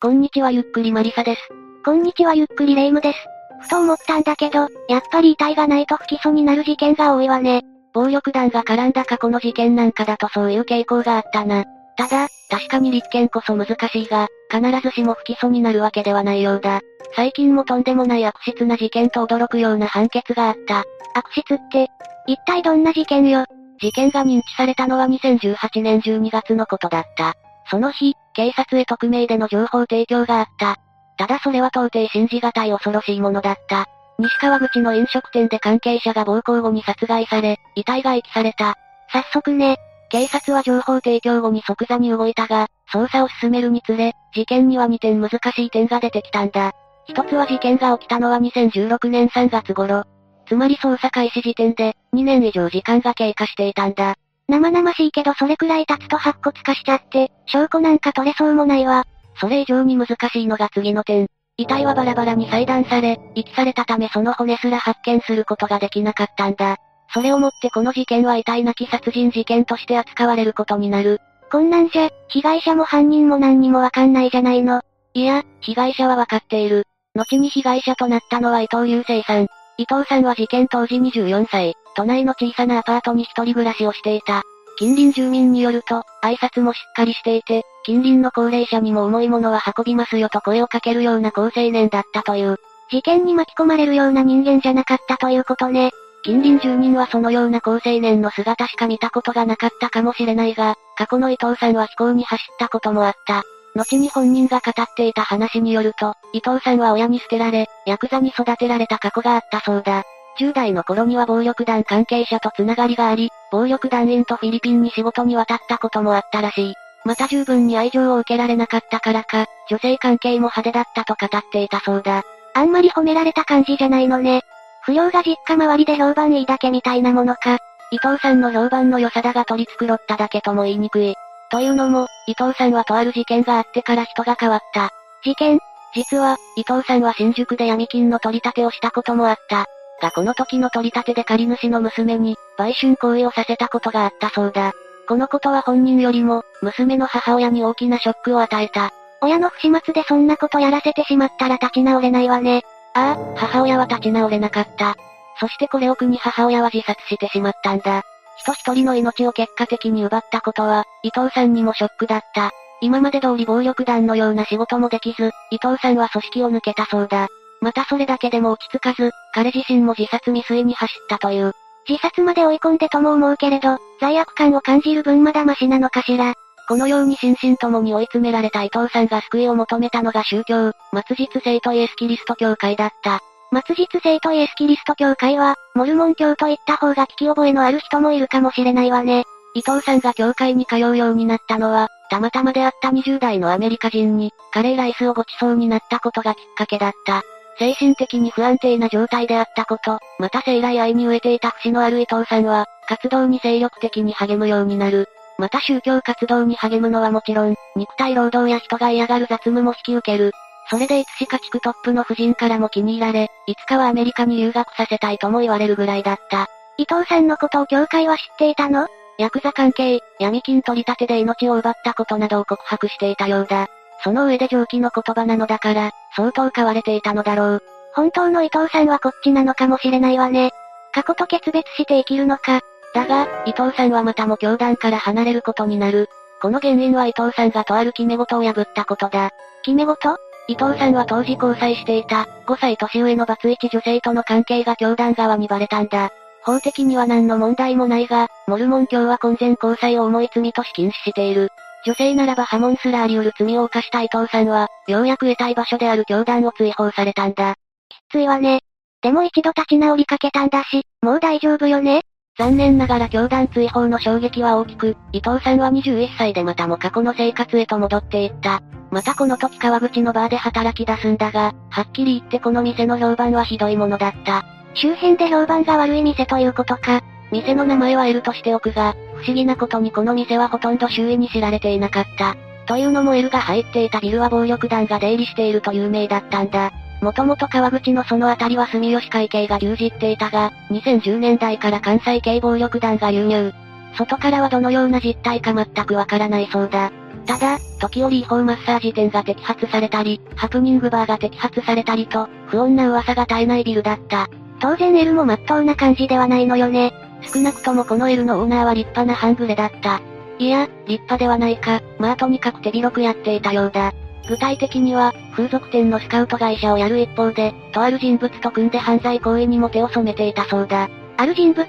こんにちはゆっくりマリサです。こんにちはゆっくりレイムです。ふと思ったんだけど、やっぱり遺体がないと不起訴になる事件が多いわね。暴力団が絡んだ過去の事件なんかだとそういう傾向があったな。ただ、確かに立件こそ難しいが、必ずしも不起訴になるわけではないようだ。最近もとんでもない悪質な事件と驚くような判決があった。悪質って、一体どんな事件よ事件が認知されたのは2018年12月のことだった。その日、警察へ匿名での情報提供があった。ただそれは到底信じがたい恐ろしいものだった。西川口の飲食店で関係者が暴行後に殺害され、遺体が遺棄された。早速ね。警察は情報提供後に即座に動いたが、捜査を進めるにつれ、事件には2点難しい点が出てきたんだ。一つは事件が起きたのは2016年3月頃。つまり捜査開始時点で、2年以上時間が経過していたんだ。生々しいけどそれくらい経つと白骨化しちゃって、証拠なんか取れそうもないわ。それ以上に難しいのが次の点。遺体はバラバラに裁断され、遺棄されたためその骨すら発見することができなかったんだ。それをもってこの事件は遺体なき殺人事件として扱われることになる。こんなんじゃ、被害者も犯人も何にもわかんないじゃないの。いや、被害者はわかっている。後に被害者となったのは伊藤雄生さん。伊藤さんは事件当時24歳、都内の小さなアパートに一人暮らしをしていた。近隣住民によると、挨拶もしっかりしていて、近隣の高齢者にも重いものは運びますよと声をかけるような高青年だったという。事件に巻き込まれるような人間じゃなかったということね。近隣住人はそのような高青年の姿しか見たことがなかったかもしれないが、過去の伊藤さんは飛行に走ったこともあった。後に本人が語っていた話によると、伊藤さんは親に捨てられ、ヤクザに育てられた過去があったそうだ。10代の頃には暴力団関係者とつながりがあり、暴力団員とフィリピンに仕事に渡ったこともあったらしい。また十分に愛情を受けられなかったからか、女性関係も派手だったと語っていたそうだ。あんまり褒められた感じじゃないのね。不良が実家周りで評判いいだけみたいなものか。伊藤さんの評判の良さだが取り繕っただけとも言いにくい。というのも、伊藤さんはとある事件があってから人が変わった。事件？実は、伊藤さんは新宿で闇金の取り立てをしたこともあった。がこの時の取り立てで借り主の娘に、売春行為をさせたことがあったそうだ。このことは本人よりも、娘の母親に大きなショックを与えた。親の不始末でそんなことやらせてしまったら立ち直れないわね。ああ、母親は立ち直れなかった。そしてこれを苦に母親は自殺してしまったんだ。人一人の命を結果的に奪ったことは、伊藤さんにもショックだった。今まで通り暴力団のような仕事もできず、伊藤さんは組織を抜けたそうだ。またそれだけでも落ち着かず、彼自身も自殺未遂に走ったという。自殺まで追い込んでとも思うけれど、罪悪感を感じる分まだマシなのかしら。このように心身ともに追い詰められた伊藤さんが救いを求めたのが宗教、末日聖とイエスキリスト教会だった。末日聖とイエスキリスト教会は、モルモン教といった方が聞き覚えのある人もいるかもしれないわね。伊藤さんが教会に通うようになったのは、たまたまであった20代のアメリカ人に、カレーライスをご馳走になったことがきっかけだった。精神的に不安定な状態であったこと、また生来愛に飢えていた節のある伊藤さんは、活動に精力的に励むようになる。また宗教活動に励むのはもちろん、肉体労働や人が嫌がる雑務も引き受ける。それでいつしか地区トップの夫人からも気に入られ、いつかはアメリカに留学させたいとも言われるぐらいだった。伊藤さんのことを教会は知っていたの？ヤクザ関係、闇金取り立てで命を奪ったことなどを告白していたようだ。その上で上記の言葉なのだから、相当買われていたのだろう。本当の伊藤さんはこっちなのかもしれないわね。過去と決別して生きるのか。だが、伊藤さんはまたも教団から離れることになる。この原因は伊藤さんがとある決め事を破ったことだ。決め事？伊藤さんは当時交際していた、5歳年上のバツイチ女性との関係が教団側にバレたんだ。法的には何の問題もないが、モルモン教は婚前交際を重い罪とし禁止している。女性ならば破門すらあり得る罪を犯した伊藤さんは、ようやく得たい場所である教団を追放されたんだ。きついわね。でも一度立ち直りかけたんだし、もう大丈夫よね残念ながら教団追放の衝撃は大きく、伊藤さんは21歳でまたも過去の生活へと戻っていった。またこの時川口のバーで働き出すんだが、はっきり言ってこの店の評判はひどいものだった。周辺で評判が悪い店ということか。店の名前は L としておくが、不思議なことにこの店はほとんど周囲に知られていなかった。というのも L が入っていたビルは暴力団が出入りしていると有名だったんだ。もともと川口のその辺りは住吉会系が牛耳っていたが、2010年代から関西系暴力団が輸入。外からはどのような実態か全くわからないそうだ。ただ、時折違法マッサージ店が摘発されたり、ハプニングバーが摘発されたりと、不穏な噂が絶えないビルだった。当然 L も真っ当な感じではないのよね。少なくともこの L のオーナーは立派な半グレだった。いや、立派ではないか、まあとにかく手広くやっていたようだ。具体的には、風俗店のスカウト会社をやる一方で、とある人物と組んで犯罪行為にも手を染めていたそうだ。ある人物？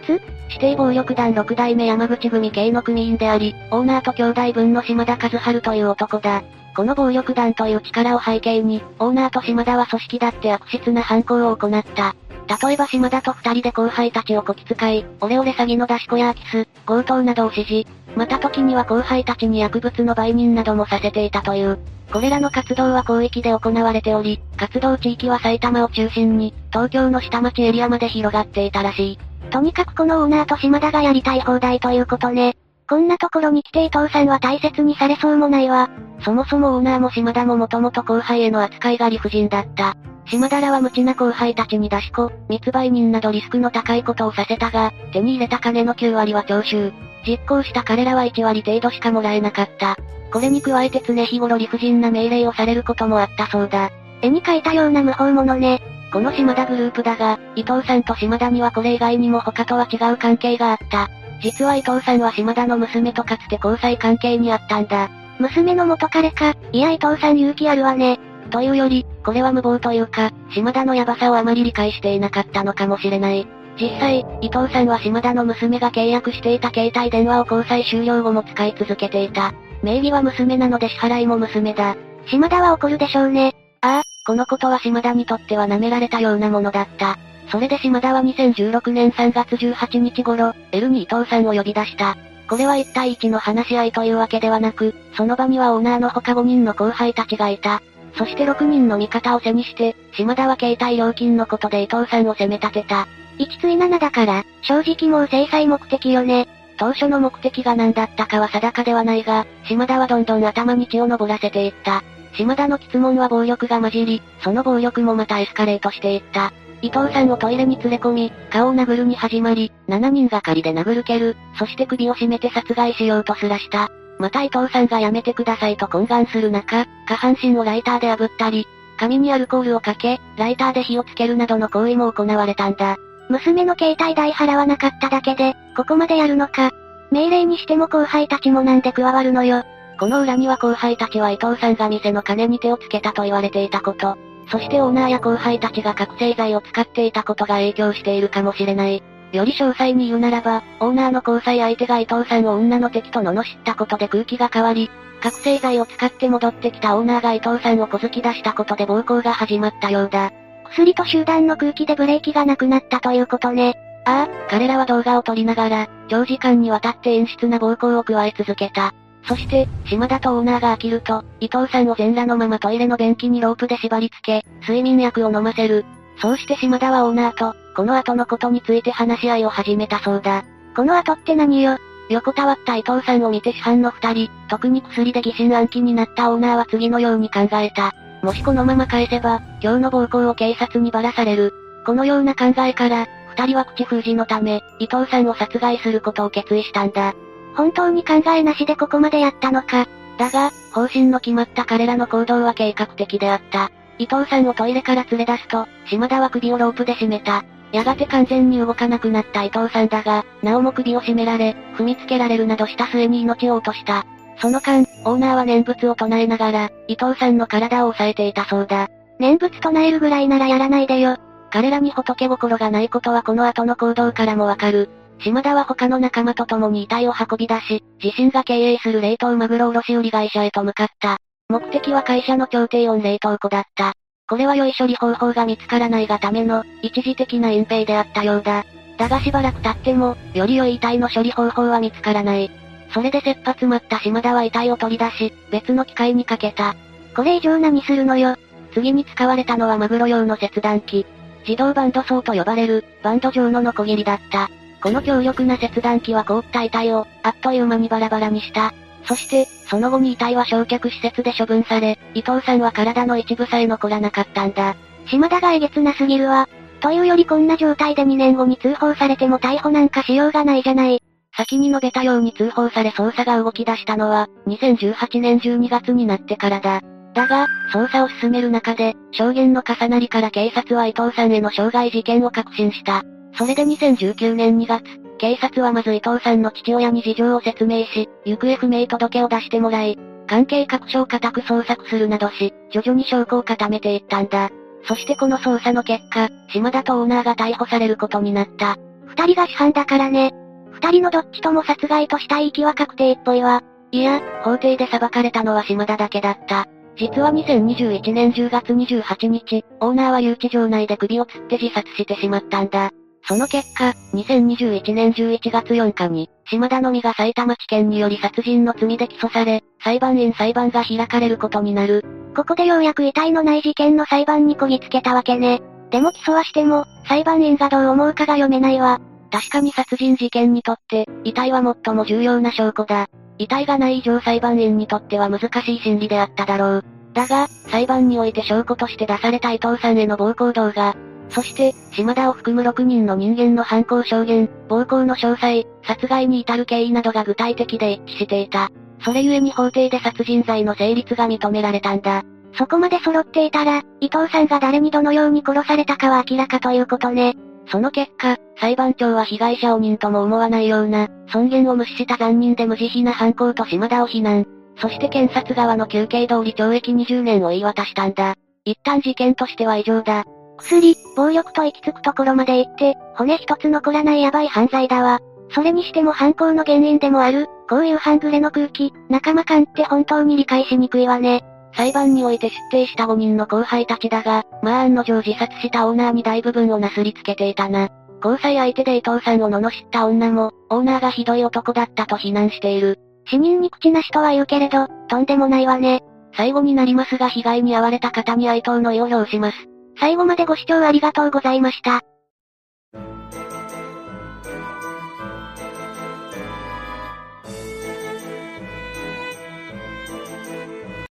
指定暴力団6代目山口組系の組員であり、オーナーと兄弟分の島田和春という男だ。この暴力団という力を背景に、オーナーと島田は組織だって悪質な犯行を行った。例えば島田と二人で後輩たちをこき使い、オレオレ詐欺の出し子や空き巣、強盗などを指示。また時には後輩たちに薬物の売人などもさせていたという。これらの活動は広域で行われており、活動地域は埼玉を中心に、東京の下町エリアまで広がっていたらしい。とにかくこのオーナーと島田がやりたい放題ということね。こんなところに来て伊藤さんは大切にされそうもないわ。そもそもオーナーも島田ももともと後輩への扱いが理不尽だった。島田らは無知な後輩たちに出し子、密売人などリスクの高いことをさせたが、手に入れた金の9割は徴収。実行した彼らは1割程度しかもらえなかった。これに加えて常日頃理不尽な命令をされることもあったそうだ。絵に描いたような無法者ね。この島田グループだが、伊藤さんと島田にはこれ以外にも他とは違う関係があった。実は伊藤さんは島田の娘とかつて交際関係にあったんだ。娘の元彼か、いや伊藤さん勇気あるわね。というより、これは無謀というか、島田のヤバさをあまり理解していなかったのかもしれない。実際、伊藤さんは島田の娘が契約していた携帯電話を交際終了後も使い続けていた。名義は娘なので支払いも娘だ。島田は怒るでしょうね。ああ、このことは島田にとっては舐められたようなものだった。それで島田は2016年3月18日頃、L に伊藤さんを呼び出した。これは1対1の話し合いというわけではなく、その場にはオーナーの他5人の後輩たちがいた。そして6人の味方を背にして、島田は携帯料金のことで伊藤さんを責め立てた。1対7だから、正直もう制裁目的よね。当初の目的が何だったかは定かではないが、島田はどんどん頭に血を昇らせていった。島田の質問は暴力が混じり、その暴力もまたエスカレートしていった。伊藤さんをトイレに連れ込み、顔を殴るに始まり、7人がかりで殴る蹴る、そして首を絞めて殺害しようとすらした。また伊藤さんがやめてくださいと懇願する中、下半身をライターで炙ったり、髪にアルコールをかけ、ライターで火をつけるなどの行為も行われたんだ。娘の携帯代払わなかっただけで、ここまでやるのか。命令にしても後輩たちもなんで加わるのよ。この裏には後輩たちは伊藤さんが店の金に手をつけたと言われていたこと。そしてオーナーや後輩たちが覚醒剤を使っていたことが影響しているかもしれない。より詳細に言うならば、オーナーの交際相手が伊藤さんを女の敵と罵ったことで空気が変わり、覚醒剤を使って戻ってきたオーナーが伊藤さんを小突き出したことで暴行が始まったようだ。薬と集団の空気でブレーキがなくなったということね。ああ、彼らは動画を撮りながら、長時間にわたって演出な暴行を加え続けた。そして、島田とオーナーが飽きると、伊藤さんを全裸のままトイレの便器にロープで縛り付け、睡眠薬を飲ませる。そうして島田はオーナーと、この後のことについて話し合いを始めたそうだ。この後って何よ？横たわった伊藤さんを見て市販の二人、特に薬で疑心暗鬼になったオーナーは次のように考えた。もしこのまま返せば、今日の暴行を警察にばらされる。このような考えから、二人は口封じのため、伊藤さんを殺害することを決意したんだ。本当に考えなしでここまでやったのか。だが、方針の決まった彼らの行動は計画的であった。伊藤さんをトイレから連れ出すと、島田は首をロープで締めた。やがて完全に動かなくなった伊藤さんだが、なおも首を絞められ、踏みつけられるなどした末に命を落とした。その間、オーナーは念仏を唱えながら、伊藤さんの体を押さえていたそうだ。念仏唱えるぐらいならやらないでよ。彼らに仏心がないことはこの後の行動からもわかる。島田は他の仲間と共に遺体を運び出し、自身が経営する冷凍マグロ卸売会社へと向かった。目的は会社の超低温冷凍庫だった。これは良い処理方法が見つからないがための、一時的な隠蔽であったようだ。だがしばらく経っても、より良い遺体の処理方法は見つからない。それで切羽詰まった島田は遺体を取り出し、別の機械にかけた。これ以上何するのよ。次に使われたのはマグロ用の切断機。自動バンド層と呼ばれる、バンド状のノコギリだった。この強力な切断機は凍った遺体を、あっという間にバラバラにした。そして、その後に遺体は焼却施設で処分され、伊藤さんは体の一部さえ残らなかったんだ。島田がえげつなすぎるわ。というよりこんな状態で2年後に通報されても逮捕なんかしようがないじゃない。先に述べたように通報され捜査が動き出したのは、2018年12月になってからだ。だが、捜査を進める中で、証言の重なりから警察は伊藤さんへの傷害事件を確信した。それで2019年2月、警察はまず伊藤さんの父親に事情を説明し、行方不明届を出してもらい、関係各所を固く捜索するなどし、徐々に証拠を固めていったんだ。そしてこの捜査の結果、島田とオーナーが逮捕されることになった。二人が主犯だからね。二人のどっちとも殺害としたいきは確定っぽいわ。いや、法廷で裁かれたのは島田だけだった。実は2021年10月28日、オーナーは留置場内で首を吊って自殺してしまったんだ。その結果、2021年11月4日に、島田のみが埼玉地検により殺人の罪で起訴され、裁判員裁判が開かれることになる。ここでようやく遺体のない事件の裁判にこぎつけたわけね。でも起訴はしても、裁判員がどう思うかが読めないわ。確かに殺人事件にとって、遺体は最も重要な証拠だ。遺体がない以上裁判員にとっては難しい審理であっただろう。だが、裁判において証拠として出された伊藤さんへの暴行動画、そして、島田を含む6人の人間の犯行証言、暴行の詳細、殺害に至る経緯などが具体的で一致していた。それゆえに法廷で殺人罪の成立が認められたんだ。そこまで揃っていたら、伊藤さんが誰にどのように殺されたかは明らかということね。その結果、裁判長は被害者を人とも思わないような、尊厳を無視した残忍で無慈悲な犯行と島田を非難。そして検察側の休憩通り懲役20年を言い渡したんだ。一旦事件としては異常だ。薬、暴力と行き着くところまで行って、骨一つ残らないヤバい犯罪だわ。それにしても犯行の原因でもある、こういう半グレの空気、仲間感って本当に理解しにくいわね。裁判において出廷した5人の後輩たちだが、まあ案の定自殺したオーナーに大部分をなすりつけていたな。交際相手で伊藤さんを罵った女も、オーナーがひどい男だったと非難している。死人に口なしとは言うけれど、とんでもないわね。最後になりますが被害に遭われた方に哀悼の意を表します。最後までご視聴ありがとうございました。